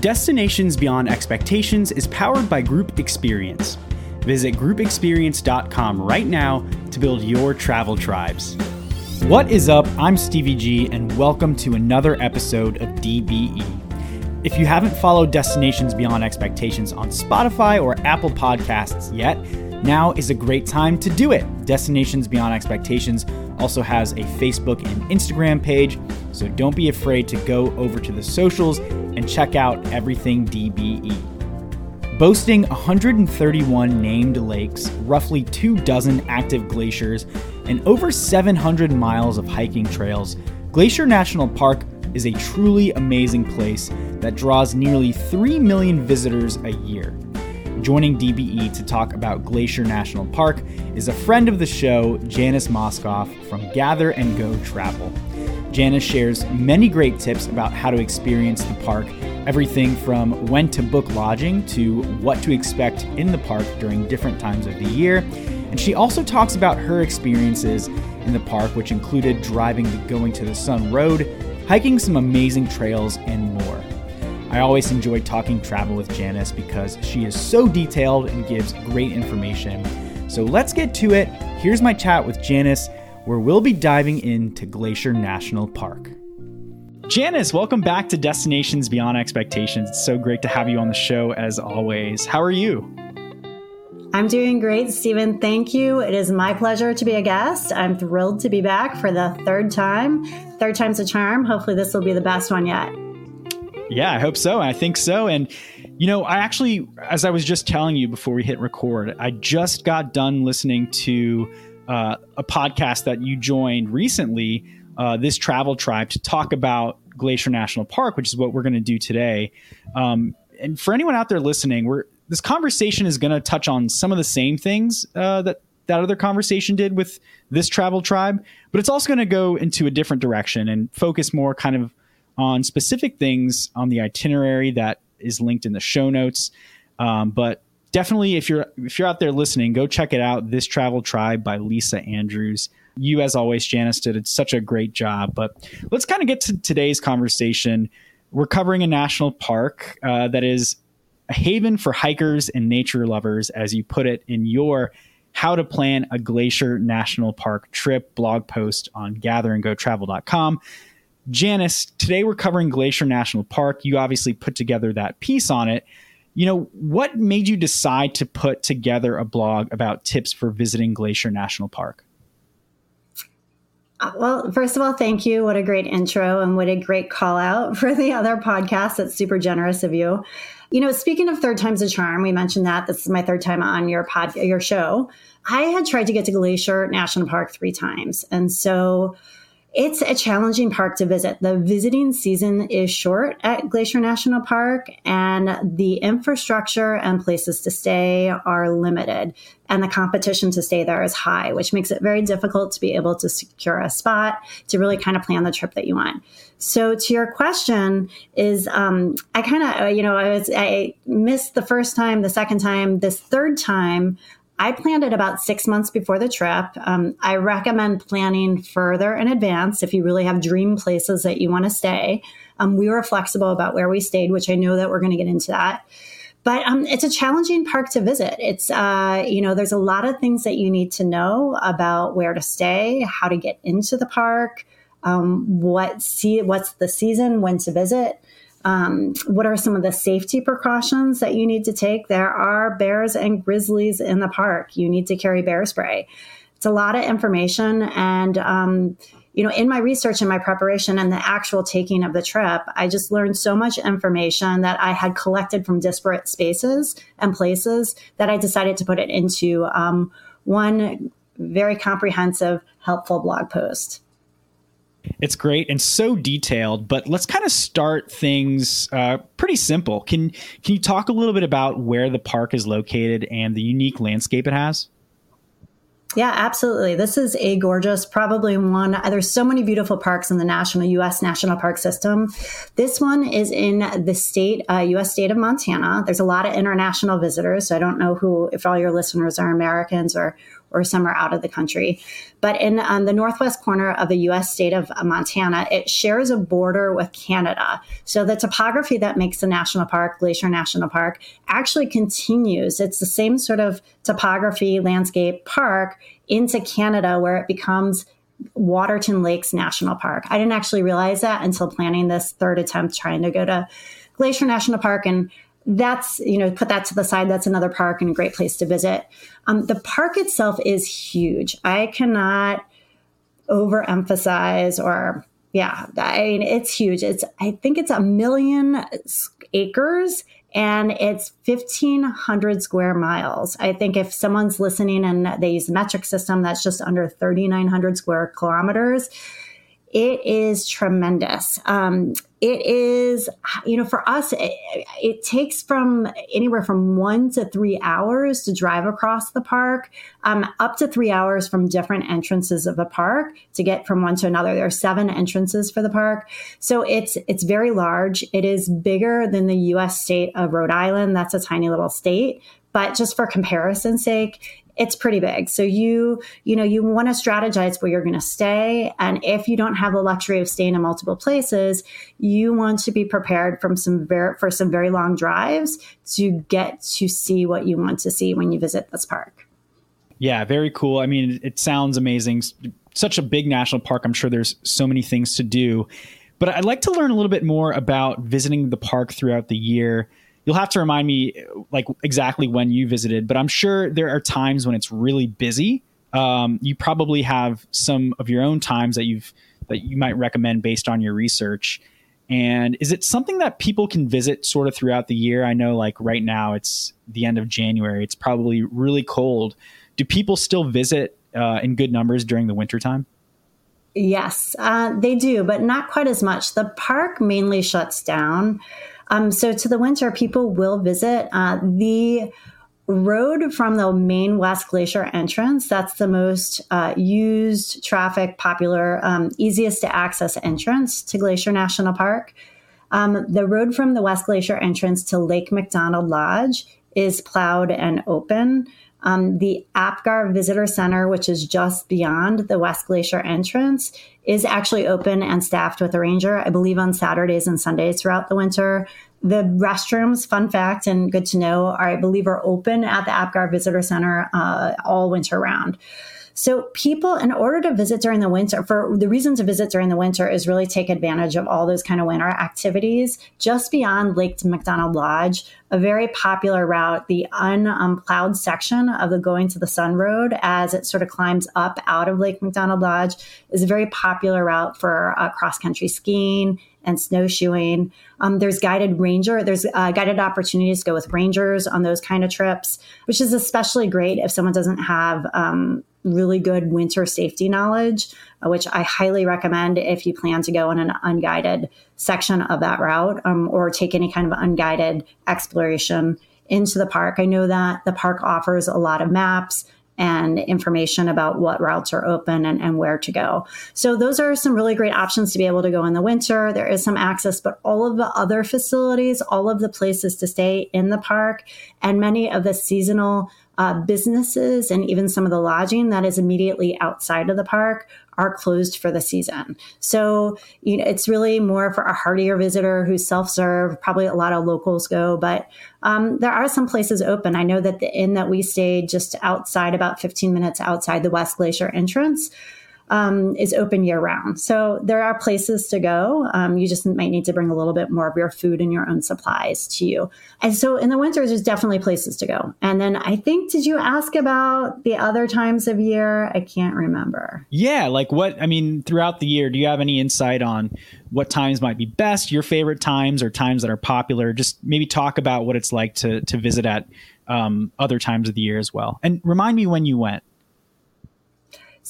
Destinations Beyond Expectations is powered by Group Experience. Visit groupexperience.com right now to build your travel tribes. What is up? I'm Stevie G, and welcome to another episode of DBE. If you haven't followed Destinations Beyond Expectations on Spotify or Apple Podcasts yet, now is a great time to do it. Destinations Beyond Expectations also has a Facebook and Instagram page, so don't be afraid to go over to the socials and check out everything DBE. Boasting 131 named lakes, roughly two dozen active glaciers, and over 700 miles of hiking trails, Glacier National Park is a truly amazing place that draws nearly 3 million visitors a year. Joining DBE to talk about Glacier National Park is a friend of the show, Janice Moskoff from Gather and Go Travel. Janice shares many great tips about how to experience the park, everything from when to book lodging to what to expect in the park during different times of the year. And she also talks about her experiences in the park, which included driving the Going to the Sun Road, hiking some amazing trails, and. I always enjoy talking travel with Janice because she is so detailed and gives great information. So let's get to it. Here's my chat with Janice, where we'll be diving into Glacier National Park. Janice, welcome back to Destinations Beyond Expectations. It's so great to have you on the show as always. How are you? I'm doing great, Stephen. Thank you. It is my pleasure to be a guest. I'm thrilled to be back for the third time. Third time's a charm. Hopefully, this will be the best one yet. Yeah, I hope so. I think so. And, you know, I actually, as I was just telling you before we hit record, I just got done listening to uh, a podcast that you joined recently, uh, this travel tribe, to talk about Glacier National Park, which is what we're going to do today. Um, and for anyone out there listening, we're this conversation is going to touch on some of the same things uh, that that other conversation did with this travel tribe, but it's also going to go into a different direction and focus more kind of on specific things on the itinerary that is linked in the show notes. Um, but definitely, if you're if you're out there listening, go check it out. This Travel Tribe by Lisa Andrews. You, as always, Janice did such a great job. But let's kind of get to today's conversation. We're covering a national park uh, that is a haven for hikers and nature lovers, as you put it in your how to plan a glacier national park trip blog post on gatherandgotravel.com. Janice, today we're covering Glacier National Park. You obviously put together that piece on it. You know, what made you decide to put together a blog about tips for visiting Glacier National Park? Uh, well, first of all, thank you. What a great intro and what a great call out for the other podcast. That's super generous of you. You know, speaking of third time's a charm, we mentioned that this is my third time on your pod, your show. I had tried to get to Glacier National Park three times, and so it's a challenging park to visit. The visiting season is short at Glacier National Park, and the infrastructure and places to stay are limited. And the competition to stay there is high, which makes it very difficult to be able to secure a spot to really kind of plan the trip that you want. So, to your question, is um, I kind of, you know, I was I missed the first time, the second time, this third time. I planned it about six months before the trip. Um, I recommend planning further in advance if you really have dream places that you want to stay. Um, we were flexible about where we stayed, which I know that we're going to get into that. But um, it's a challenging park to visit. It's, uh, you know, there's a lot of things that you need to know about where to stay, how to get into the park, um, what see, what's the season, when to visit. Um, what are some of the safety precautions that you need to take? There are bears and grizzlies in the park. You need to carry bear spray. It's a lot of information. And, um, you know, in my research and my preparation and the actual taking of the trip, I just learned so much information that I had collected from disparate spaces and places that I decided to put it into um, one very comprehensive, helpful blog post. It's great and so detailed, but let's kind of start things uh, pretty simple. Can can you talk a little bit about where the park is located and the unique landscape it has? Yeah, absolutely. This is a gorgeous, probably one. There's so many beautiful parks in the national U.S. national park system. This one is in the state, uh, U.S. state of Montana. There's a lot of international visitors, so I don't know who, if all your listeners are Americans or or some are out of the country. But in um, the northwest corner of the US state of Montana, it shares a border with Canada. So the topography that makes the national park, Glacier National Park, actually continues. It's the same sort of topography, landscape park into Canada where it becomes Waterton Lakes National Park. I didn't actually realize that until planning this third attempt trying to go to Glacier National Park and that's you know put that to the side. That's another park and a great place to visit. Um, the park itself is huge. I cannot overemphasize or yeah i mean it's huge. It's i think it's a million acres and it's 1500 square miles. I think if someone's listening and they use the metric system that's just under 3900 square kilometers it is tremendous. Um, it is, you know, for us, it, it, takes from anywhere from one to three hours to drive across the park, um, up to three hours from different entrances of the park to get from one to another. There are seven entrances for the park, so it's it's very large. It is bigger than the U.S. state of Rhode Island. That's a tiny little state, but just for comparison's sake, it's pretty big. So you, you know, you want to strategize where you're going to stay. And if you don't have the luxury of staying in multiple places, you want to be prepared from some very, for some very long drives to get to see what you want to see when you visit this park. Yeah, very cool. I mean, it sounds amazing. Such a big national park. I'm sure there's so many things to do. But I'd like to learn a little bit more about visiting the park throughout the year you'll have to remind me like exactly when you visited, but I'm sure there are times when it's really busy. Um, you probably have some of your own times that you've that you might recommend based on your research. And is it something that people can visit sort of throughout the year? I know like right now it's the end of January. It's probably really cold. Do people still visit uh, in good numbers during the wintertime? Yes, uh, they do, but not quite as much. The park mainly shuts down um, so to the winter, people will visit uh, the road from the main West Glacier entrance. That's the most uh, used, traffic, popular, um, easiest to access entrance to Glacier National Park. Um, the road from the West Glacier entrance to Lake McDonald Lodge is plowed and open. Um, the Apgar Visitor Center, which is just beyond the West Glacier entrance, is actually open and staffed with a ranger, I believe, on Saturdays and Sundays throughout the winter. The restrooms, fun fact and good to know, are, I believe, are open at the Apgar Visitor Center uh, all winter round. So people, in order to visit during the winter, for the reason to visit during the winter is really take advantage of all those kind of winter activities. Just beyond Lake McDonald Lodge, a very popular route, the unplowed section of the Going to the Sun Road, as it sort of climbs up out of Lake McDonald Lodge, is a very popular route for uh, cross country skiing and snowshoeing. Um, there's guided ranger, there's uh, guided opportunities to go with rangers on those kind of trips, which is especially great if someone doesn't have um, really good winter safety knowledge, uh, which I highly recommend if you plan to go on an unguided section of that route um, or take any kind of unguided exploration into the park. I know that the park offers a lot of maps and information about what routes are open and, and, where to go. So those are some really great options to be able to go in the winter. There is some access, but all of the other facilities, all of the places to stay in the park, and many of the seasonal uh, businesses and even some of the lodging that is immediately outside of the park are closed for the season. So, you know, it's really more for a heartier visitor who's self-serve. Probably a lot of locals go, but um, there are some places open. I know that the inn that we stayed just outside, about 15 minutes outside the West Glacier entrance, um, is open year round. So there are places to go. Um, you just might need to bring a little bit more of your food and your own supplies to you. And so in the winters, there's definitely places to go. And then I think, did you ask about the other times of year? I can't remember. Yeah. Like what, I mean, throughout the year, do you have any insight on what times might be best, your favorite times or times that are popular? Just maybe talk about what it's like to, to visit at um, other times of the year as well. And remind me when you went.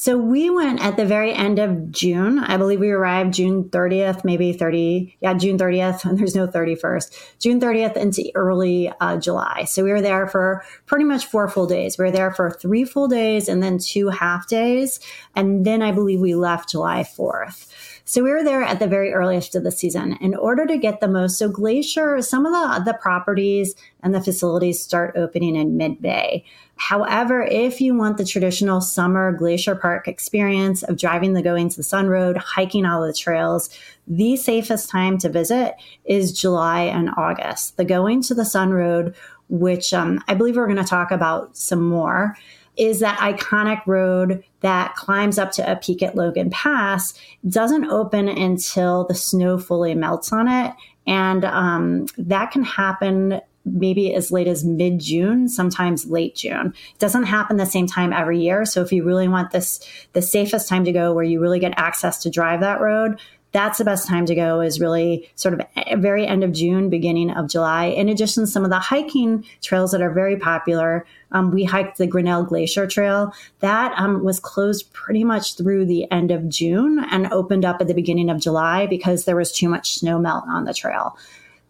So we went at the very end of June. I believe we arrived June 30th, maybe 30. Yeah, June 30th. And there's no 31st. June 30th into early uh, July. So we were there for pretty much four full days. We were there for three full days and then two half days. And then I believe we left July 4th. So we were there at the very earliest of the season in order to get the most. So Glacier, some of the, the properties and the facilities start opening in mid May. However, if you want the traditional summer Glacier Park experience of driving the Going to the Sun Road, hiking all the trails, the safest time to visit is July and August. The Going to the Sun Road, which um, I believe we're going to talk about some more, is that iconic road that climbs up to a peak at Logan Pass, doesn't open until the snow fully melts on it. And um, that can happen maybe as late as mid June, sometimes late June. It doesn't happen the same time every year. So if you really want this, the safest time to go where you really get access to drive that road, that's the best time to go is really sort of very end of June, beginning of July. In addition, some of the hiking trails that are very popular. Um, we hiked the Grinnell Glacier Trail. That um, was closed pretty much through the end of June and opened up at the beginning of July because there was too much snow melt on the trail.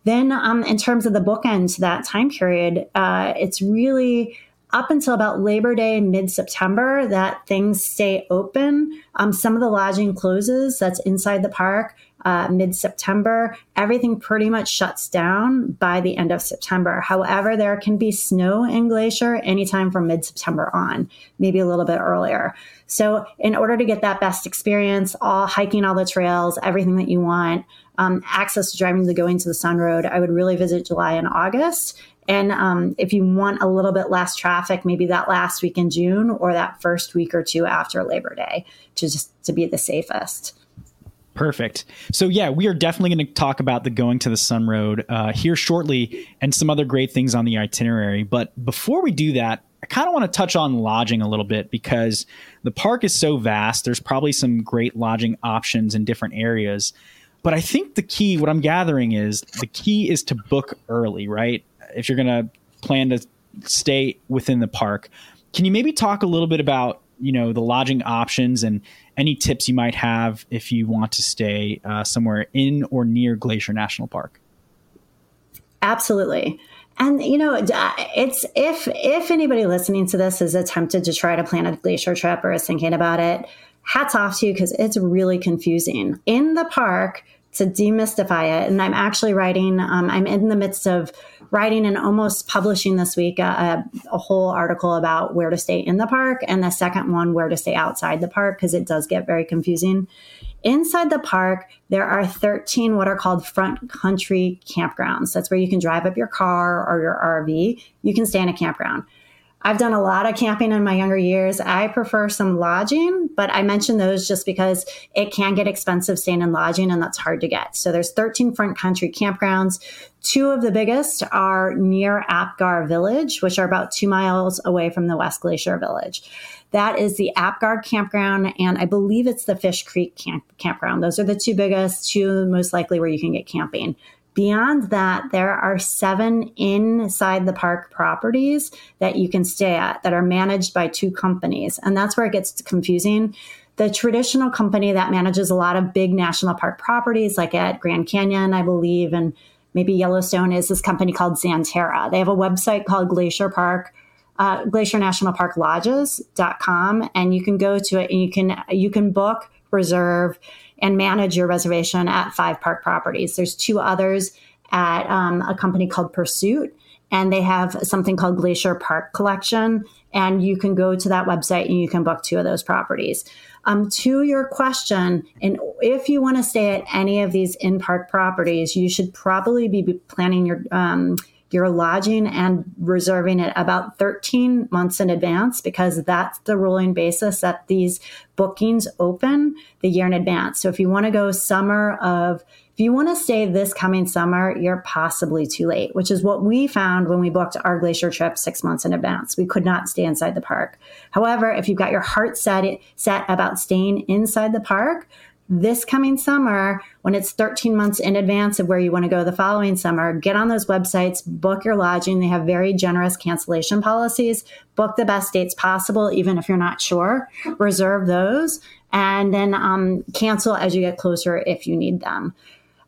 Then, um, in terms of the bookends, that time period, uh, it's really up until about Labor Day, mid September, that things stay open. Um, some of the lodging closes, that's inside the park. Uh, mid September, everything pretty much shuts down by the end of September. However, there can be snow in Glacier anytime from mid September on, maybe a little bit earlier. So, in order to get that best experience, all hiking all the trails, everything that you want, um, access to driving the going to the Sun Road, I would really visit July and August. And um, if you want a little bit less traffic, maybe that last week in June or that first week or two after Labor Day, to just to be the safest. Perfect. So yeah, we are definitely going to talk about the going to the Sun Road uh, here shortly, and some other great things on the itinerary. But before we do that, I kind of want to touch on lodging a little bit because the park is so vast. There's probably some great lodging options in different areas. But I think the key, what I'm gathering is the key is to book early, right? If you're going to plan to stay within the park, can you maybe talk a little bit about you know the lodging options and any tips you might have if you want to stay uh, somewhere in or near Glacier National Park? Absolutely. And you know, it's if if anybody listening to this is attempted to try to plan a glacier trip or is thinking about it, hats off to you because it's really confusing. In the park, to demystify it, and I'm actually writing, um, I'm in the midst of writing and almost publishing this week a, a, whole article about where to stay in the park, and the second one, where to stay outside the park, because it does get very confusing. Inside the park, there are 13 what are called front country campgrounds. That's where you can drive up your car or your RV. You can stay in a campground. I've done a lot of camping in my younger years. I prefer some lodging, but I mention those just because it can get expensive staying in lodging and that's hard to get. So there's 13 front country campgrounds. Two of the biggest are near Apgar Village, which are about two miles away from the West Glacier Village. That is the Apgar campground, and I believe it's the Fish Creek camp- campground. Those are the two biggest, two most likely where you can get camping. Beyond that, there are seven inside the park properties that you can stay at that are managed by two companies. And that's where it gets confusing. The traditional company that manages a lot of big national park properties, like at Grand Canyon, I believe, and maybe Yellowstone, is this company called Xanterra. They have a website called Glacier Park. Uh, Glacier National Park Lodges.com, and you can go to it and you can you can book, reserve, and manage your reservation at five park properties. There's two others at um, a company called Pursuit, and they have something called Glacier Park Collection. And you can go to that website and you can book two of those properties. Um, to your question, and if you want to stay at any of these in park properties, you should probably be planning your um, your lodging and reserving it about 13 months in advance because that's the ruling basis that these bookings open the year in advance. So if you want to go summer of if you want to stay this coming summer, you're possibly too late, which is what we found when we booked our glacier trip six months in advance. We could not stay inside the park. However, if you've got your heart set, set about staying inside the park, this coming summer, when it's 13 months in advance of where you want to go the following summer, get on those websites, book your lodging. They have very generous cancellation policies. Book the best dates possible, even if you're not sure. Reserve those and then um, cancel as you get closer if you need them.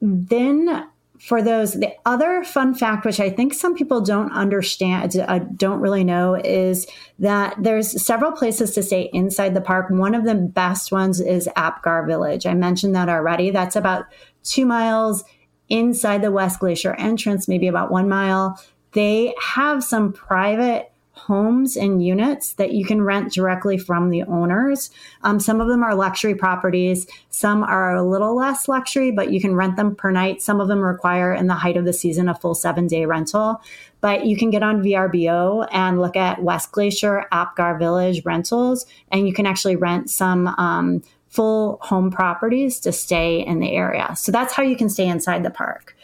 Then for those, the other fun fact, which I think some people don't understand, uh, don't really know, is that there's several places to stay inside the park. One of the best ones is Apgar Village. I mentioned that already. That's about two miles inside the West Glacier entrance, maybe about one mile. They have some private homes and units that you can rent directly from the owners. Um, some of them are luxury properties, some are a little less luxury, but you can rent them per night. Some of them require, in the height of the season, a full seven day rental. But you can get on VRBO and look at West Glacier, Apgar Village rentals, and you can actually rent some. Um, full home properties to stay in the area. So that's how you can stay inside the park.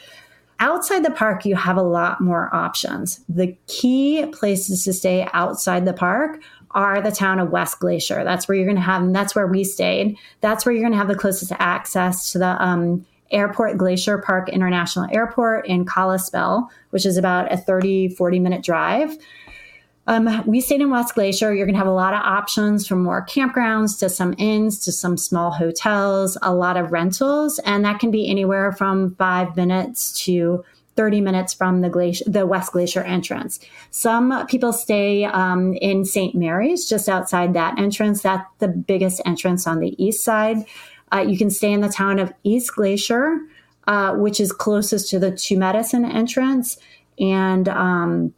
Outside the park, you have a lot more options. The key places to stay outside the park are the town of West Glacier. That's where you're going to have, and that's where we stayed. That's where you're going to have the closest access to the um, Airport Glacier Park International Airport in Kalispell, which is about a 30, 40 minute drive. Um, we stayed in West Glacier. You're going to have a lot of options from more campgrounds to some inns to some small hotels, a lot of rentals, and that can be anywhere from five minutes to 30 minutes from the glacier, the West Glacier entrance. Some people stay um, in St. Mary's, just outside that entrance. That's the biggest entrance on the east side. Uh, you can stay in the town of East Glacier, uh, which is closest to the Two Medicine entrance, and um,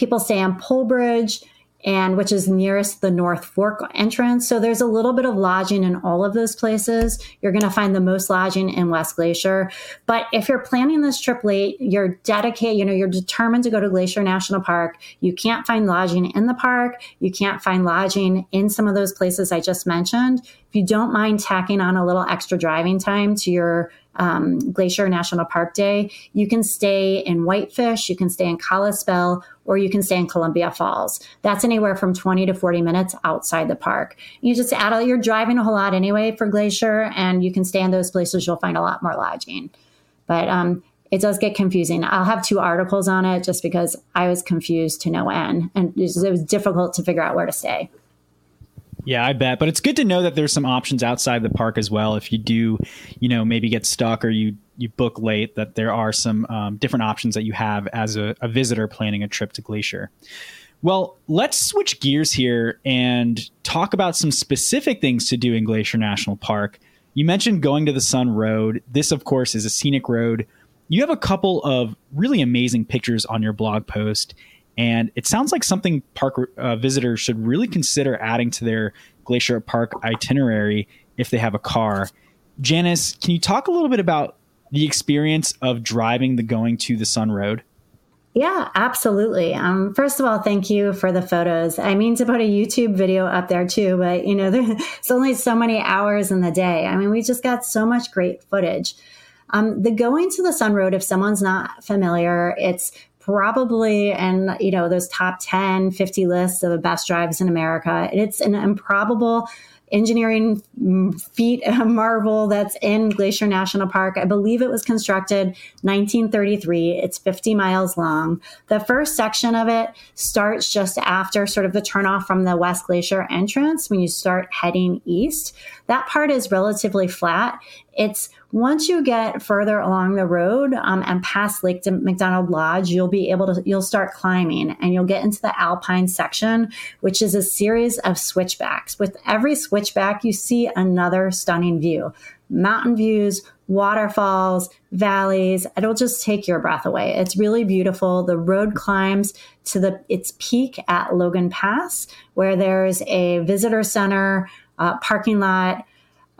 people stay on Polebridge and which is nearest the North Fork entrance. So there's a little bit of lodging in all of those places. You're going to find the most lodging in West Glacier. But if you're planning this trip late, you're dedicated, you know, you're determined to go to Glacier National Park. You can't find lodging in the park. You can't find lodging in some of those places I just mentioned. If you don't mind tacking on a little extra driving time to your um, Glacier National Park Day, you can stay in Whitefish, you can stay in Kalispell, or you can stay in Columbia Falls. That's anywhere from 20 to 40 minutes outside the park. You just add, you're driving a whole lot anyway for Glacier, and you can stay in those places. You'll find a lot more lodging. But um, it does get confusing. I'll have two articles on it just because I was confused to no end, and it was difficult to figure out where to stay. Yeah, I bet. But it's good to know that there's some options outside the park as well. If you do, you know, maybe get stuck or you you book late, that there are some um, different options that you have as a, a visitor planning a trip to Glacier. Well, let's switch gears here and talk about some specific things to do in Glacier National Park. You mentioned going to the Sun Road. This, of course, is a scenic road. You have a couple of really amazing pictures on your blog post, and it sounds like something park uh, visitors should really consider adding to their Glacier Park itinerary if they have a car. Janice, can you talk a little bit about the experience of driving the going to the Sun Road? Yeah, absolutely. Um, first of all, thank you for the photos. I mean to put a YouTube video up there too, but you know, there's only so many hours in the day. I mean, we just got so much great footage. Um, the going to the Sun Road, if someone's not familiar, it's probably and you know those top 10 50 lists of the best drives in america. It's an improbable engineering feat marvel that's in glacier national park. I believe it was constructed 1933 it's 50 miles long. The first section of it starts just after sort of the turnoff from the west glacier entrance when you start heading east. That part is relatively flat. It's once you get further along the road um, and past Lake McDonald Lodge, you'll be able to, you'll start climbing and you'll get into the Alpine section, which is a series of switchbacks. With every switchback, you see another stunning view mountain views, waterfalls, valleys. It'll just take your breath away. It's really beautiful. The road climbs to the its peak at Logan Pass, where there's a visitor center, uh, parking lot,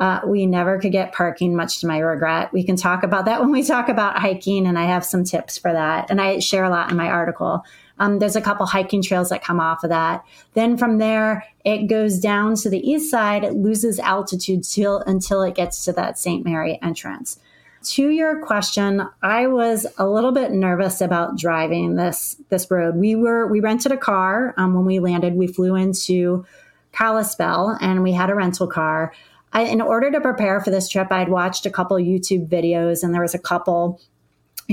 uh, we never could get parking, much to my regret. We can talk about that when we talk about hiking, and I have some tips for that. And I share a lot in my article. Um, there's a couple hiking trails that come off of that. Then from there, it goes down to the east side. It loses altitude till, until it gets to that St. Mary entrance. To your question, I was a little bit nervous about driving this this road. We were we rented a car um, when we landed. We flew into Kalispell and we had a rental car. I, in order to prepare for this trip, I'd watched a couple YouTube videos, and there was a couple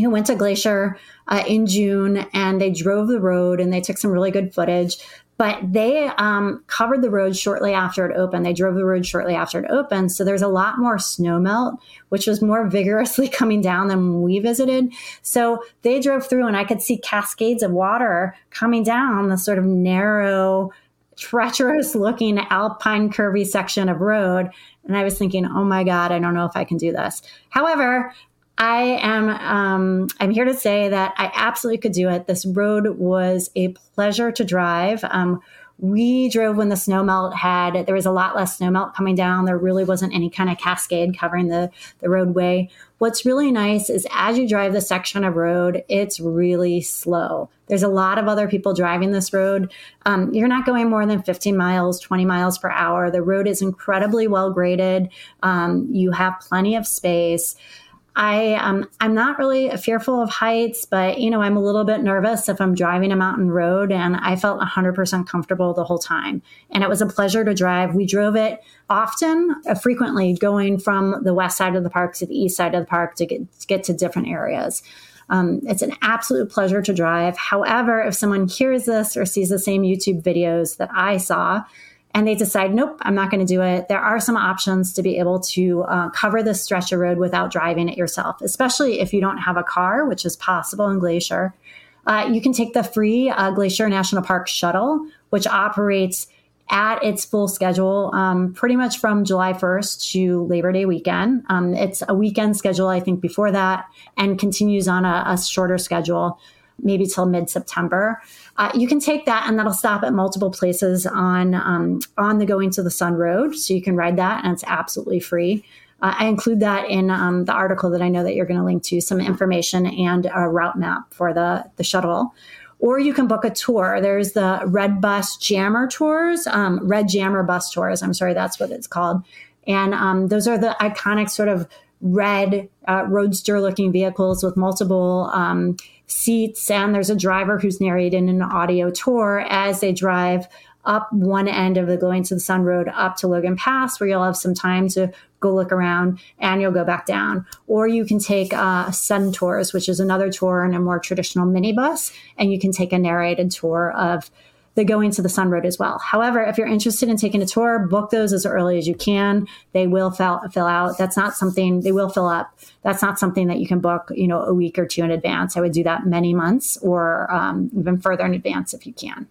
who went to Glacier uh, in June and they drove the road and they took some really good footage. but they um, covered the road shortly after it opened. They drove the road shortly after it opened. So there's a lot more snow melt, which was more vigorously coming down than when we visited. So they drove through and I could see cascades of water coming down the sort of narrow, treacherous looking alpine curvy section of road. And I was thinking, oh my God, I don't know if I can do this. However, I am um, I'm here to say that I absolutely could do it. This road was a pleasure to drive. Um, we drove when the snow melt had there was a lot less snow melt coming down. There really wasn't any kind of cascade covering the the roadway. What's really nice is as you drive the section of road, it's really slow. There's a lot of other people driving this road. Um, you're not going more than 15 miles, 20 miles per hour. The road is incredibly well graded. Um, you have plenty of space. I um, I'm not really fearful of heights, but you know I'm a little bit nervous if I'm driving a mountain road, and I felt 100% comfortable the whole time, and it was a pleasure to drive. We drove it often, uh, frequently, going from the west side of the park to the east side of the park to get to, get to different areas. Um, it's an absolute pleasure to drive. However, if someone hears this or sees the same YouTube videos that I saw, and they decide, nope, I'm not going to do it, there are some options to be able to uh, cover this stretch of road without driving it yourself, especially if you don't have a car, which is possible in Glacier. Uh, you can take the free uh, Glacier National Park shuttle, which operates at its full schedule um, pretty much from July 1st to Labor Day weekend. Um, it's a weekend schedule, I think, before that, and continues on a, a shorter schedule, maybe till mid September. Uh, you can take that and that'll stop at multiple places on um, on the Going to the Sun Road, so you can ride that and it's absolutely free. Uh, I include that in um, the article that I know that you're going to link to some information and a route map for the the shuttle. Or you can book a tour. There's the Red Bus Jammer tours, um, Red Jammer Bus tours. I'm sorry, that's what it's called. And um, those are the iconic sort of red uh, roadster looking vehicles with multiple um, seats, and there's a driver who's narrating an audio tour as they drive up one end of the going to the Sun Road up to Logan Pass, where you'll have some time to go look around and you'll go back down. Or you can take uh, Sun Tours, which is another tour in a more traditional minibus, and you can take a narrated tour of the going to the Sun Road as well. However, if you're interested in taking a tour, book those as early as you can. They will fill, fill out. That's not something they will fill up. That's not something that you can book, you know, a week or two in advance. I would do that many months or um, even further in advance if you can.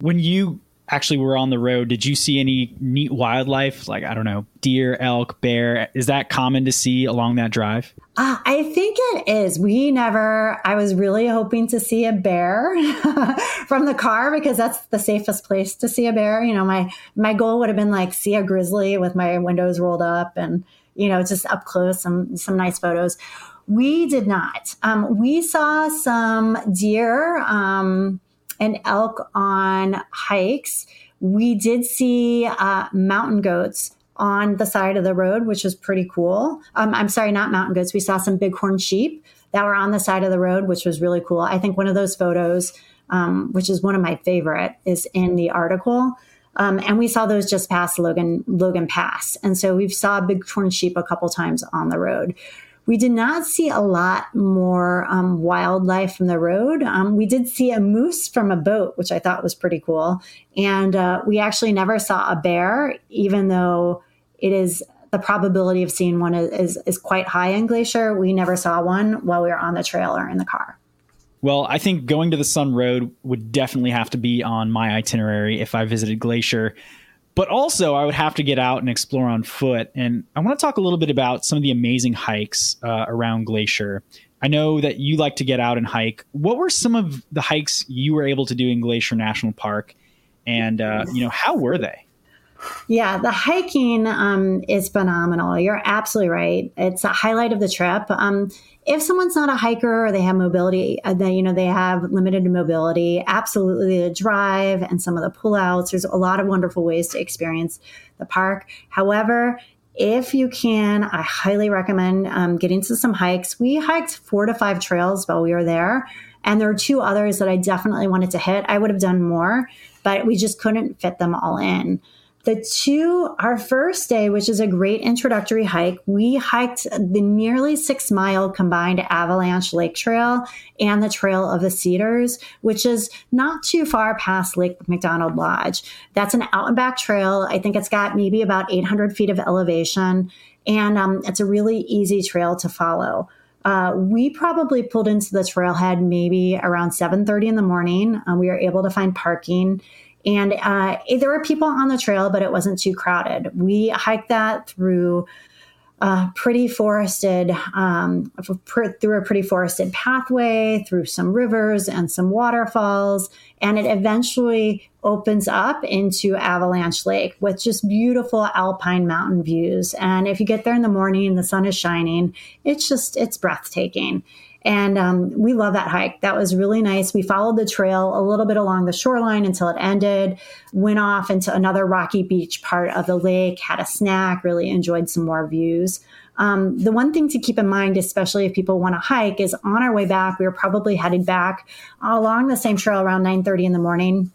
When you actually we were on the road, did you see any neat wildlife like I don't know, deer, elk, bear? Is that common to see along that drive? Uh, I think it is. We never. I was really hoping to see a bear from the car because that's the safest place to see a bear. You know, my my goal would have been like see a grizzly with my windows rolled up and you know just up close some some nice photos. We did not. Um, we saw some deer. Um, and elk on hikes. We did see uh, mountain goats on the side of the road, which was pretty cool. Um, I'm sorry, not mountain goats. We saw some bighorn sheep that were on the side of the road, which was really cool. I think one of those photos, um, which is one of my favorite, is in the article. Um, and we saw those just past Logan Logan Pass, and so we saw bighorn sheep a couple times on the road. We did not see a lot more um, wildlife from the road. Um, we did see a moose from a boat, which I thought was pretty cool. And uh, we actually never saw a bear, even though it is the probability of seeing one is, is, is quite high in Glacier. We never saw one while we were on the trail or in the car. Well, I think going to the Sun Road would definitely have to be on my itinerary if I visited Glacier. But also, I would have to get out and explore on foot. And I want to talk a little bit about some of the amazing hikes uh, around Glacier. I know that you like to get out and hike. What were some of the hikes you were able to do in Glacier National Park? And, uh, you know, how were they? Yeah, the hiking um, is phenomenal. You're absolutely right. It's a highlight of the trip. Um, if someone's not a hiker or they have mobility, uh, then you know they have limited mobility. Absolutely, the drive and some of the pullouts. There's a lot of wonderful ways to experience the park. However, if you can, I highly recommend um, getting to some hikes. We hiked four to five trails while we were there. And there are two others that I definitely wanted to hit. I would have done more, but we just couldn't fit them all in. The two, our first day, which is a great introductory hike, we hiked the nearly six mile combined Avalanche Lake Trail and the Trail of the Cedars, which is not too far past Lake McDonald Lodge. That's an out and back trail. I think it's got maybe about 800 feet of elevation, and um, it's a really easy trail to follow. Uh, we probably pulled into the trailhead maybe around 7.30 in the morning we were able to find parking and uh, there were people on the trail, but it wasn't too crowded. We hiked that through a pretty forested, um, through a pretty forested pathway, through some rivers and some waterfalls, and it eventually opens up into Avalanche Lake with just beautiful alpine mountain views. And if you get there in the morning and the sun is shining, it's just it's breathtaking. And um, we love that hike. That was really nice. We followed the trail a little bit along the shoreline until it ended, went off into another rocky beach part of the lake, had a snack, really enjoyed some more views. Um, the one thing to keep in mind, especially if people want to hike, is on our way back, we were probably headed back along the same trail around 9:30 in the morning.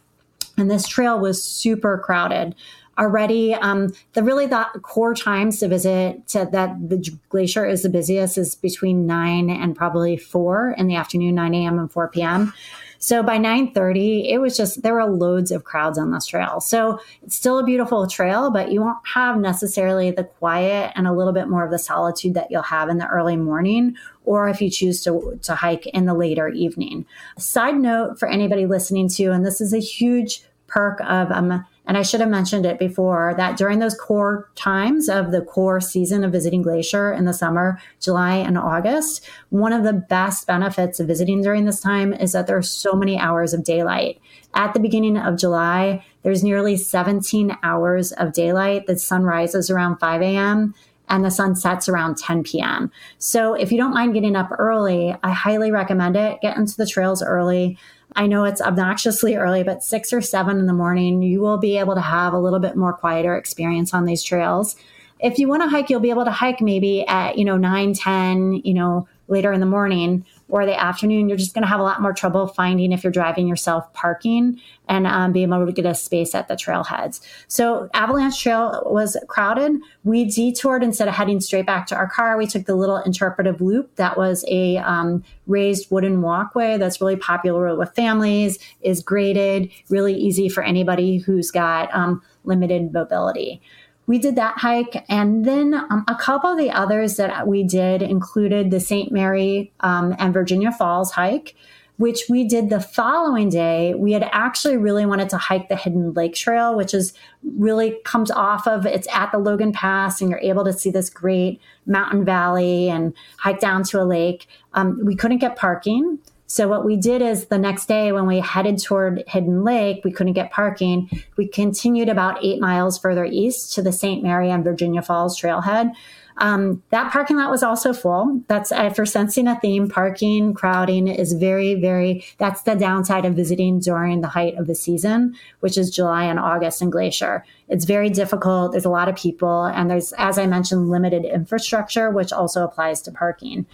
And this trail was super crowded already. Um, the really the core times to visit to, that the glacier is the busiest is between nine and probably four in the afternoon, nine a.m. and four p.m. So by 9:30, it was just there were loads of crowds on this trail. So it's still a beautiful trail, but you won't have necessarily the quiet and a little bit more of the solitude that you'll have in the early morning or if you choose to, to hike in the later evening. Side note for anybody listening to, and this is a huge perk of um, and I should have mentioned it before that during those core times of the core season of visiting Glacier in the summer, July and August, one of the best benefits of visiting during this time is that there are so many hours of daylight. At the beginning of July, there's nearly 17 hours of daylight. The sun rises around 5 a.m and the sun sets around 10 p.m. So if you don't mind getting up early, I highly recommend it. Get into the trails early. I know it's obnoxiously early, but six or seven in the morning, you will be able to have a little bit more quieter experience on these trails. If you want to hike, you'll be able to hike maybe at, you know, 9, 10, you know, later in the morning or the afternoon, you're just going to have a lot more trouble finding if you're driving yourself parking and um, being able to get a space at the trailheads. So Avalanche Trail was crowded. We detoured instead of heading straight back to our car. We took the little interpretive loop that was a um, raised wooden walkway that's really popular with families, is graded, really easy for anybody who's got um, limited mobility we did that hike. And then um, a couple of the others that we did included the St. Mary um, and Virginia Falls hike, which we did the following day. We had actually really wanted to hike the Hidden Lake Trail, which is really comes off of it's at the Logan Pass, and you're able to see this great mountain valley and hike down to a lake. Um, we couldn't get parking. So what we did is the next day when we headed toward Hidden Lake, we couldn't get parking. We continued about eight miles further east to the St. Mary and Virginia Falls trailhead. Um, that parking lot was also full. That's uh, for sensing a theme. Parking, crowding is very, very. That's the downside of visiting during the height of the season, which is July and August in Glacier. It's very difficult. There's a lot of people, and there's, as I mentioned, limited infrastructure, which also applies to parking.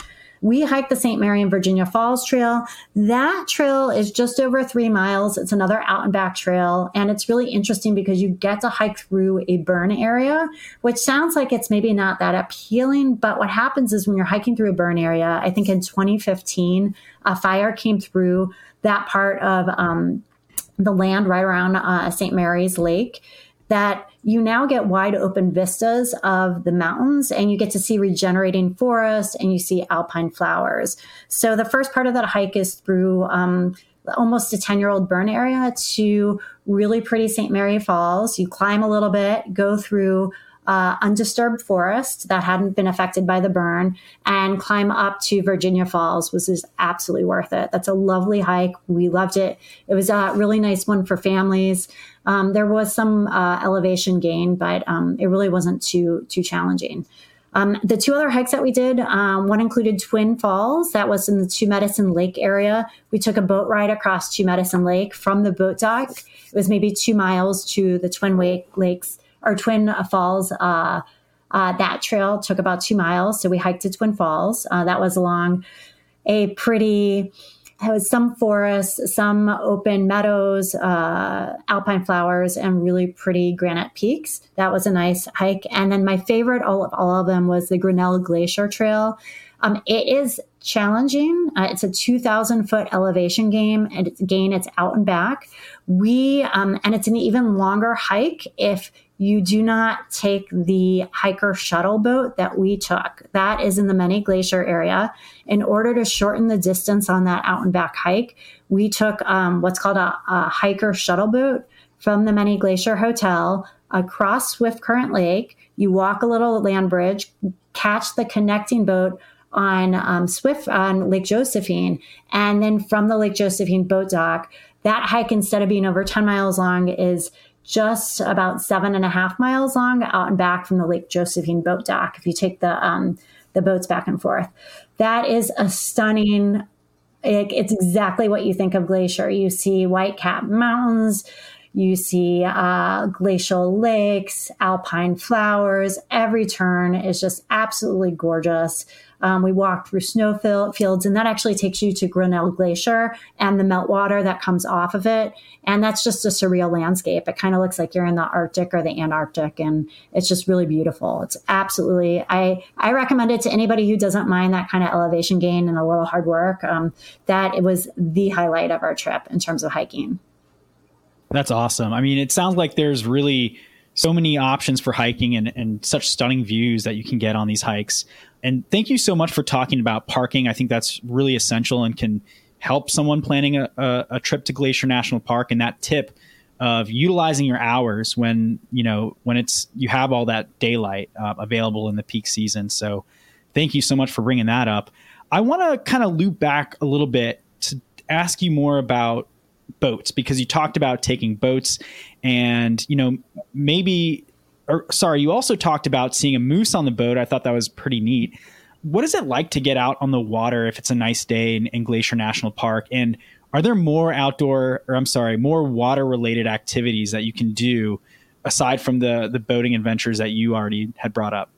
We hike the St. Mary and Virginia Falls Trail. That trail is just over three miles. It's another out and back trail. And it's really interesting because you get to hike through a burn area, which sounds like it's maybe not that appealing. But what happens is when you're hiking through a burn area, I think in 2015, a fire came through that part of um, the land right around uh, St. Mary's Lake that you now get wide open vistas of the mountains and you get to see regenerating forest and you see alpine flowers. So the first part of that hike is through um, almost a 10 year old burn area to really pretty St. Mary Falls. You climb a little bit, go through uh, undisturbed forest that hadn't been affected by the burn and climb up to Virginia Falls was just absolutely worth it. That's a lovely hike. We loved it. It was a really nice one for families. Um, there was some uh, elevation gain, but um, it really wasn't too too challenging. Um, the two other hikes that we did, um, one included Twin Falls, that was in the Two Medicine Lake area. We took a boat ride across Two Medicine Lake from the boat dock. It was maybe two miles to the Twin Lake Lakes or Twin Falls. Uh, uh, that trail took about two miles, so we hiked to Twin Falls. Uh, that was along a pretty was some forests, some open meadows, uh, alpine flowers, and really pretty granite peaks. That was a nice hike. And then my favorite all of, all of them was the Grinnell Glacier Trail. Um, it is challenging. Uh, it's a 2,000 foot elevation game and it's gain. It's out and back. We um, and it's an even longer hike if you do not take the hiker shuttle boat that we took. That is in the Many Glacier area. In order to shorten the distance on that out and back hike, we took um, what's called a, a hiker shuttle boat from the Many Glacier Hotel across Swiftcurrent Lake. You walk a little land bridge, catch the connecting boat on um, Swift on Lake Josephine, and then from the Lake Josephine boat dock, that hike instead of being over 10 miles long is just about seven and a half miles long out and back from the Lake Josephine boat dock. If you take the um, the boats back and forth, that is a stunning. It, it's exactly what you think of glacier. You see white cap mountains, you see uh, glacial lakes, alpine flowers. Every turn is just absolutely gorgeous. Um, we walk through snow fields, and that actually takes you to Grinnell Glacier and the meltwater that comes off of it. And that's just a surreal landscape. It kind of looks like you're in the Arctic or the Antarctic, and it's just really beautiful. It's absolutely, I, I recommend it to anybody who doesn't mind that kind of elevation gain and a little hard work. Um, that it was the highlight of our trip in terms of hiking. That's awesome. I mean, it sounds like there's really so many options for hiking and, and such stunning views that you can get on these hikes. And thank you so much for talking about parking. I think that's really essential and can help someone planning a, a, a trip to Glacier National Park. And that tip of utilizing your hours when you know when it's you have all that daylight uh, available in the peak season. So thank you so much for bringing that up. I want to kind of loop back a little bit to ask you more about boats because you talked about taking boats and you know maybe or sorry, you also talked about seeing a moose on the boat. I thought that was pretty neat. What is it like to get out on the water if it's a nice day in, in Glacier National Park? And are there more outdoor, or I'm sorry, more water related activities that you can do aside from the the boating adventures that you already had brought up?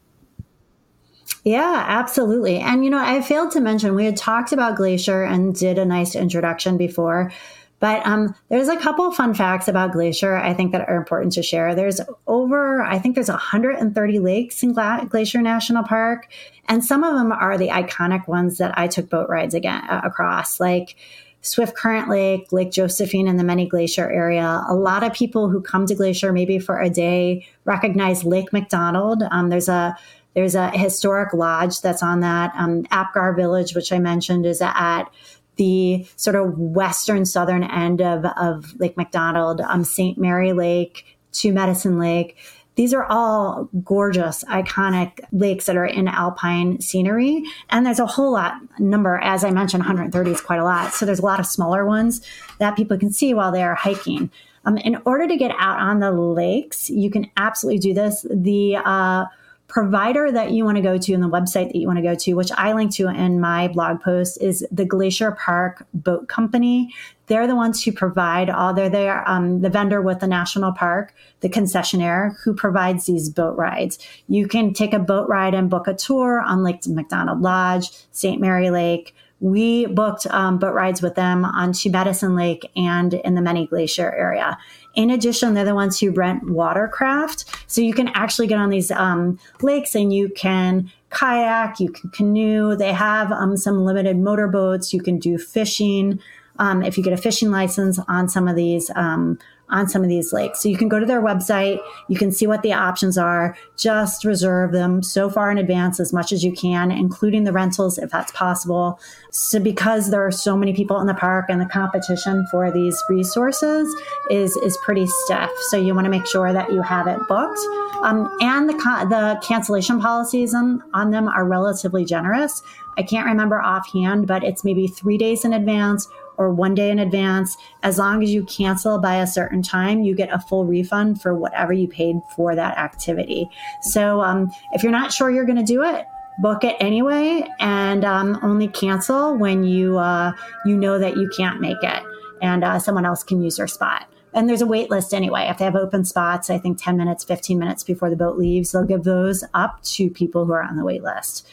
Yeah, absolutely. And you know, I failed to mention we had talked about Glacier and did a nice introduction before. But um, there's a couple of fun facts about Glacier I think that are important to share. There's over, I think there's 130 lakes in Gla- Glacier National Park, and some of them are the iconic ones that I took boat rides again uh, across, like Swiftcurrent Lake, Lake Josephine, and the Many Glacier area. A lot of people who come to Glacier maybe for a day recognize Lake McDonald. Um, there's a there's a historic lodge that's on that. Um, Apgar Village, which I mentioned, is at the sort of western southern end of, of Lake McDonald, um, St. Mary Lake, to Medicine Lake. These are all gorgeous, iconic lakes that are in alpine scenery. And there's a whole lot number, as I mentioned, 130 is quite a lot. So there's a lot of smaller ones that people can see while they are hiking. Um, in order to get out on the lakes, you can absolutely do this. The uh, provider that you want to go to and the website that you want to go to, which I link to in my blog post, is the Glacier Park Boat Company. They're the ones who provide all. They're um, the vendor with the national park, the concessionaire who provides these boat rides. You can take a boat ride and book a tour on Lake McDonald Lodge, St. Mary Lake. We booked um, boat rides with them onto Medicine Lake and in the Many Glacier area. In addition, they're the ones who rent watercraft. So you can actually get on these um, lakes and you can kayak, you can canoe. They have um, some limited motorboats. You can do fishing. Um, if you get a fishing license on some of these um, on some of these lakes. So you can go to their website, you can see what the options are, just reserve them so far in advance as much as you can, including the rentals if that's possible. So because there are so many people in the park and the competition for these resources is is pretty stiff. So you want to make sure that you have it booked. Um, and the the cancellation policies on, on them are relatively generous. I can't remember offhand, but it's maybe three days in advance or one day in advance. As long as you cancel by a certain time, you get a full refund for whatever you paid for that activity. So um, if you're not sure you're going to do it, book it anyway and um, only cancel when you uh, you know that you can't make it and uh, someone else can use your spot and there's a wait list anyway if they have open spots i think 10 minutes 15 minutes before the boat leaves they'll give those up to people who are on the wait list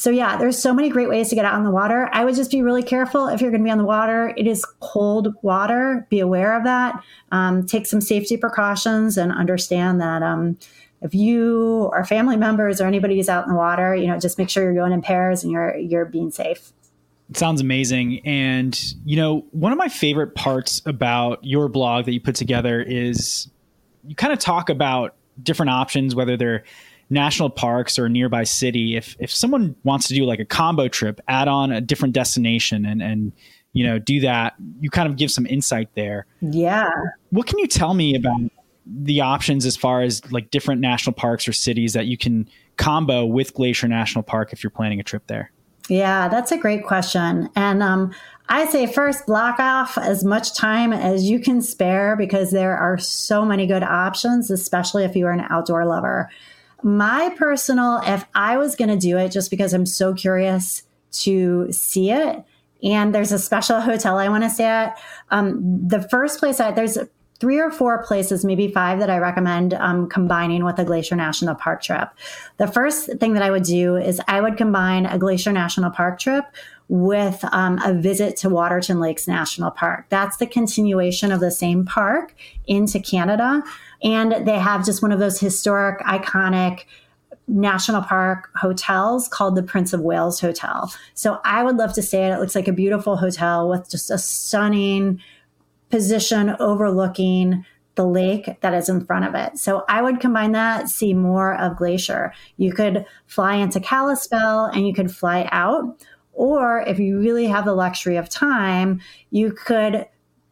So, yeah, there's so many great ways to get out on the water. I would just be really careful if you're going to be on the water. It is cold water. Be aware of that. Um, take some safety precautions and understand that. Um, if you or family members or anybody is out in the water, you know, just make sure you're going in pairs and you're you're being safe. It sounds amazing. And, you know, one of my favorite parts about your blog that you put together is you kind of talk about different options, whether they're national parks or a nearby city. If if someone wants to do like a combo trip, add on a different destination and and you know do that, you kind of give some insight there. Yeah. What can you tell me about the options as far as like different national parks or cities that you can combo with Glacier National Park if you're planning a trip there? Yeah, that's a great question. And um, I say first, block off as much time as you can spare because there are so many good options, especially if you are an outdoor lover. My personal, if I was going to do it just because I'm so curious to see it, and there's a special hotel I want to stay at, um, the first place I, there's three or four places, maybe five, that I recommend um, combining with a Glacier National Park trip. The first thing that I would do is I would combine a Glacier National Park trip with um, a visit to Waterton Lakes National Park. That's the continuation of the same park into Canada. And they have just one of those historic, iconic, national park hotels called the Prince of Wales Hotel. So I would love to stay at it. It looks like a beautiful hotel with just a stunning position overlooking the lake that is in front of it. So I would combine that, see more of Glacier. You could fly into Kalispell and you could fly out. Or if you really have the luxury of time, you could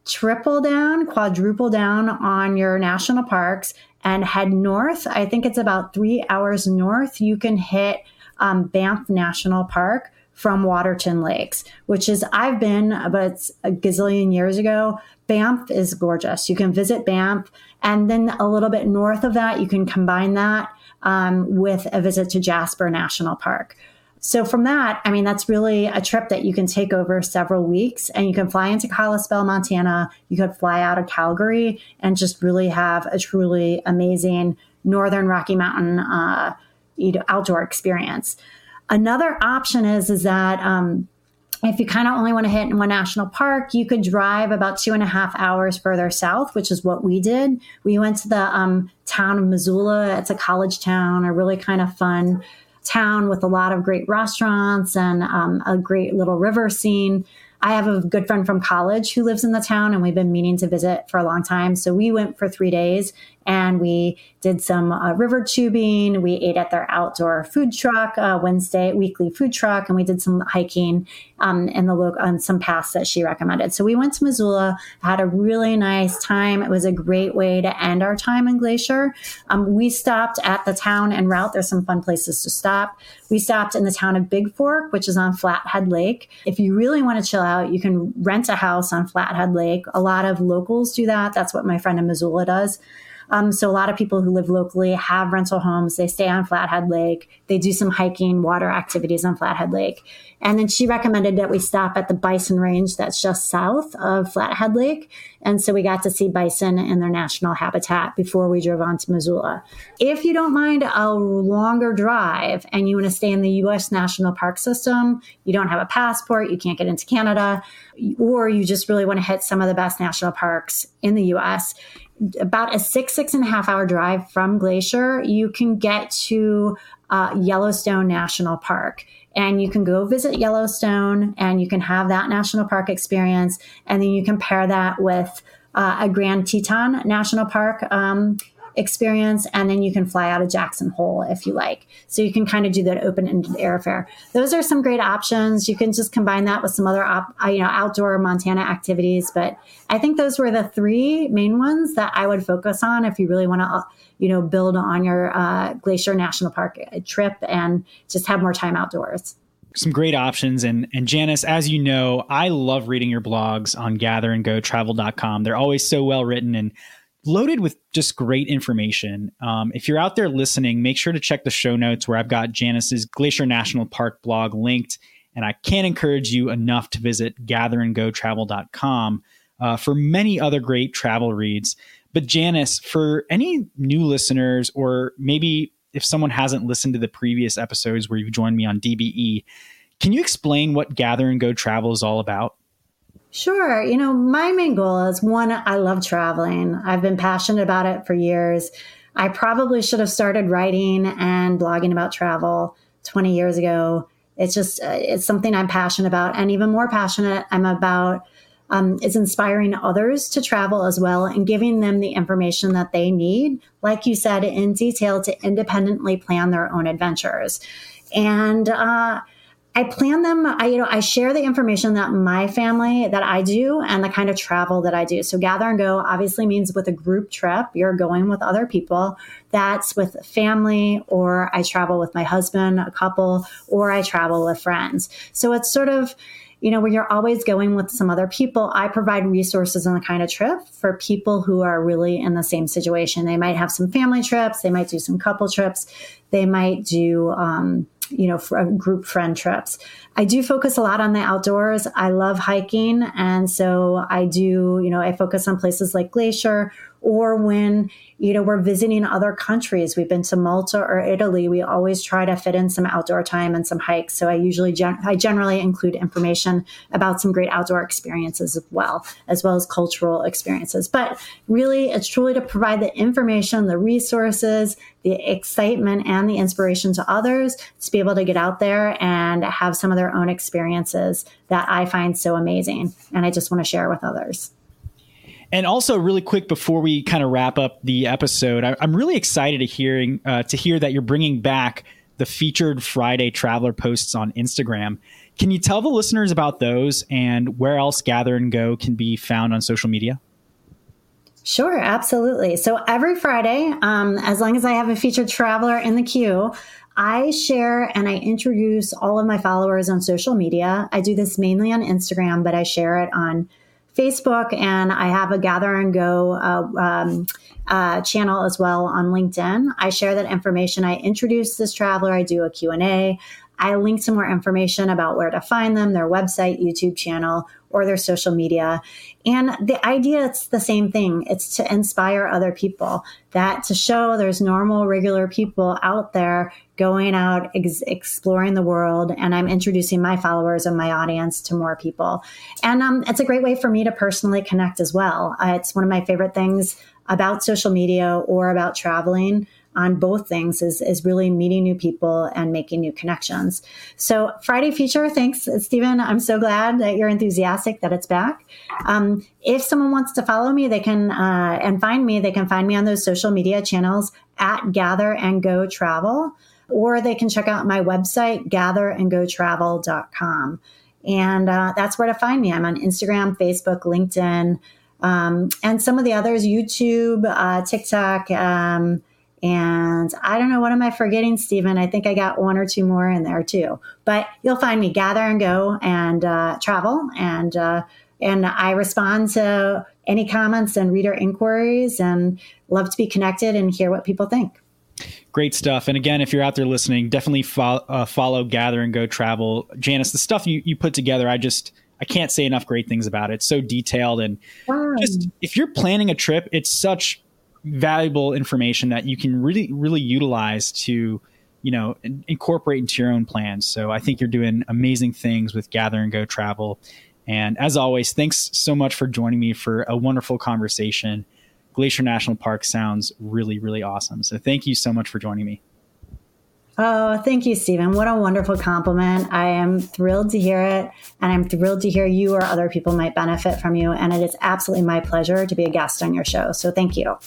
triple down, quadruple down on your national parks and head north. I think it's about three hours north. You can hit um, Banff National Park from Waterton Lakes, which is I've been, but it's a gazillion years ago. Banff is gorgeous. You can visit Banff, and then a little bit north of that, you can combine that um, with a visit to Jasper National Park. So from that, I mean, that's really a trip that you can take over several weeks and you can fly into Kalispell, Montana. You could fly out of Calgary and just really have a truly amazing Northern Rocky Mountain, uh, outdoor experience. Another option is, is that, um, if you kind of only want to hit in one national park, you could drive about two and a half hours further south, which is what we did. We went to the um, town of Missoula. It's a college town, a really kind of fun town with a lot of great restaurants and um, a great little river scene. I have a good friend from college who lives in the town, and we've been meaning to visit for a long time. So we went for three days and we did some uh, river tubing. We ate at their outdoor food truck, uh, Wednesday weekly food truck, and we did some hiking um, in the local on some paths that she recommended. So we went to Missoula, had a really nice time. It was a great way to end our time in Glacier. Um, we stopped at the town en route. There's some fun places to stop. We stopped in the town of Bigfork, which is on Flathead Lake. If you really want to chill out, you can rent a house on Flathead Lake. A lot of locals do that. That's what my friend in Missoula does. Um, so a lot of people who live locally have rental homes. They stay on Flathead Lake. They do some hiking, water activities on Flathead Lake. And then she recommended that we stop at the bison range that's just south of Flathead Lake. And so we got to see bison in their national habitat before we drove on to Missoula. If you don't mind a longer drive and you want to stay in the US National Park System, you don't have a passport, you can't get into Canada, or you just really want to hit some of the best national parks in the US, about a six, six and a half hour drive from Glacier, you can get to uh, Yellowstone National Park. And you can go visit Yellowstone and you can have that national park experience. And then you can pair that with uh, a Grand Teton National Park um, experience, and then you can fly out of Jackson Hole if you like. So you can kind of do that open-ended airfare. Those are some great options. You can just combine that with some other, op, uh, you know, outdoor Montana activities. But I think those were the three main ones that I would focus on if you really want to, uh, you know, build on your uh, Glacier National Park uh, trip and just have more time outdoors some great options. And and Janice, as you know, I love reading your blogs on gatherandgotravel.com. They're always so well written and loaded with just great information. Um, if you're out there listening, make sure to check the show notes where I've got Janice's Glacier National Park blog linked. And I can't encourage you enough to visit gatherandgotravel.com uh, for many other great travel reads. But Janice, for any new listeners or maybe if someone hasn't listened to the previous episodes where you've joined me on DBE, can you explain what Gather and Go Travel is all about? Sure. You know, my main goal is one, I love traveling. I've been passionate about it for years. I probably should have started writing and blogging about travel 20 years ago. It's just, uh, it's something I'm passionate about. And even more passionate, I'm about um, is inspiring others to travel as well and giving them the information that they need, like you said, in detail to independently plan their own adventures. And, uh, I plan them. I, you know, I share the information that my family that I do and the kind of travel that I do. So gather and go obviously means with a group trip, you're going with other people. That's with family, or I travel with my husband, a couple, or I travel with friends. So it's sort of, you know, where you're always going with some other people, I provide resources on the kind of trip for people who are really in the same situation. They might have some family trips, they might do some couple trips, they might do, um, you know, group friend trips. I do focus a lot on the outdoors. I love hiking. And so I do, you know, I focus on places like Glacier or when you know we're visiting other countries. We've been to malta or italy. We always try to fit in some outdoor time and some hikes. So i usually gen- i generally include information about some great outdoor experiences as well as well as cultural experiences. But really it's truly to provide the information the resources the excitement and the inspiration to others to be able to get out there and have some of their own experiences that i find so amazing and i just want to share with others and also, really quick before we kind of wrap up the episode, I, am really excited to hearing uh, to hear that you're bringing back the featured Friday traveler posts on Instagram. Can you tell the listeners about those and where else Gather and Go can be found on social media? Sure, absolutely. So every Friday, um, as long as I have a featured traveler in the queue, I share and I introduce all of my followers on social media. I do this mainly on Instagram, but I share it on Facebook, and I have a Gather and Go uh, um, uh, channel as well on LinkedIn. I share that information. I introduce this traveler. I do a Q&A. I link some more information about where to find them, their website, YouTube channel, or their social media. And the idea it's the same thing. It's to inspire other people, that to show there's normal, regular people out there going out, ex- exploring the world. And I'm introducing my followers and my audience to more people. And um, it's a great way for me to personally connect as well. Uh, it's one of my favorite things about social media or about traveling on both things is, is really meeting new people and making new connections. So Friday feature, thanks, Stephen. I'm so glad that you're enthusiastic that it's back. Um, if someone wants to follow me, they can, uh, and find me, they can find me on those social media channels at Gather and Go Travel, or they can check out my website, gatherandgotravel.com. And uh, that's where to find me. I'm on Instagram, Facebook, LinkedIn, um, and some of the others, YouTube, uh, TikTok, um, and I don't know, what am I forgetting, Stephen? I think I got one or two more in there too. But you'll find me gather and go and uh, travel. And, uh, and I respond to any comments and reader inquiries and love to be connected and hear what people think. Great stuff. And again, if you're out there listening, definitely fo- uh, follow Gather and Go Travel. Janice, the stuff you, you put together, I just, I can't say enough great things about it. It's so detailed. And wow. just if you're planning a trip, it's such valuable information that you can really really utilize to you know incorporate into your own plans. So i think you're doing amazing things with gather and go travel. And as always thanks so much for joining me for a wonderful conversation. Glacier national park sounds really really awesome. So thank you so much for joining me Oh, thank you, Stephen. What a wonderful compliment. I am thrilled to hear it. And I'm thrilled to hear you or other people might benefit from you. And it is absolutely my pleasure to be a guest on your show. So thank you.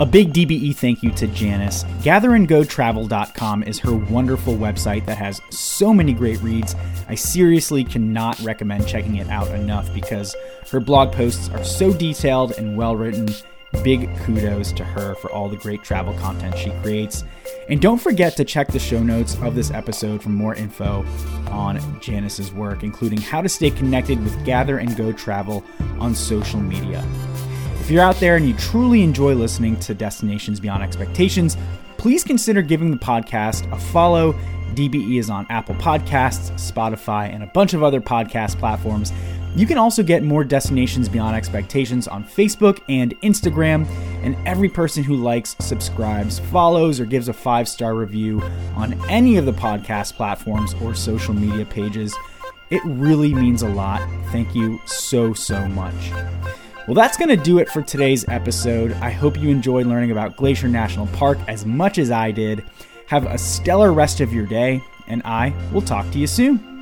A big DBE thank you to Janice. GatherandGoTravel.com is her wonderful website that has so many great reads. I seriously cannot recommend checking it out enough because her blog posts are so detailed and well written Big kudos to her for all the great travel content she creates. And don't forget to check the show notes of this episode for more info on Janice's work, including how to stay connected with Gather and Go Travel on social media. If you're out there and you truly enjoy listening to Destinations Beyond Expectations, please consider giving the podcast a follow. DBE is on Apple Podcasts, Spotify, and a bunch of other podcast platforms You can also get more Destinations Beyond Expectations on Facebook and Instagram, and every person who likes, subscribes, follows, or gives a five star review on any of the podcast platforms or social media pages. It really means a lot. Thank you so, so much. Well, that's going to do it for today's episode. I hope you enjoyed learning about Glacier National Park as much as I did. Have a stellar rest of your day, and I will talk to you soon.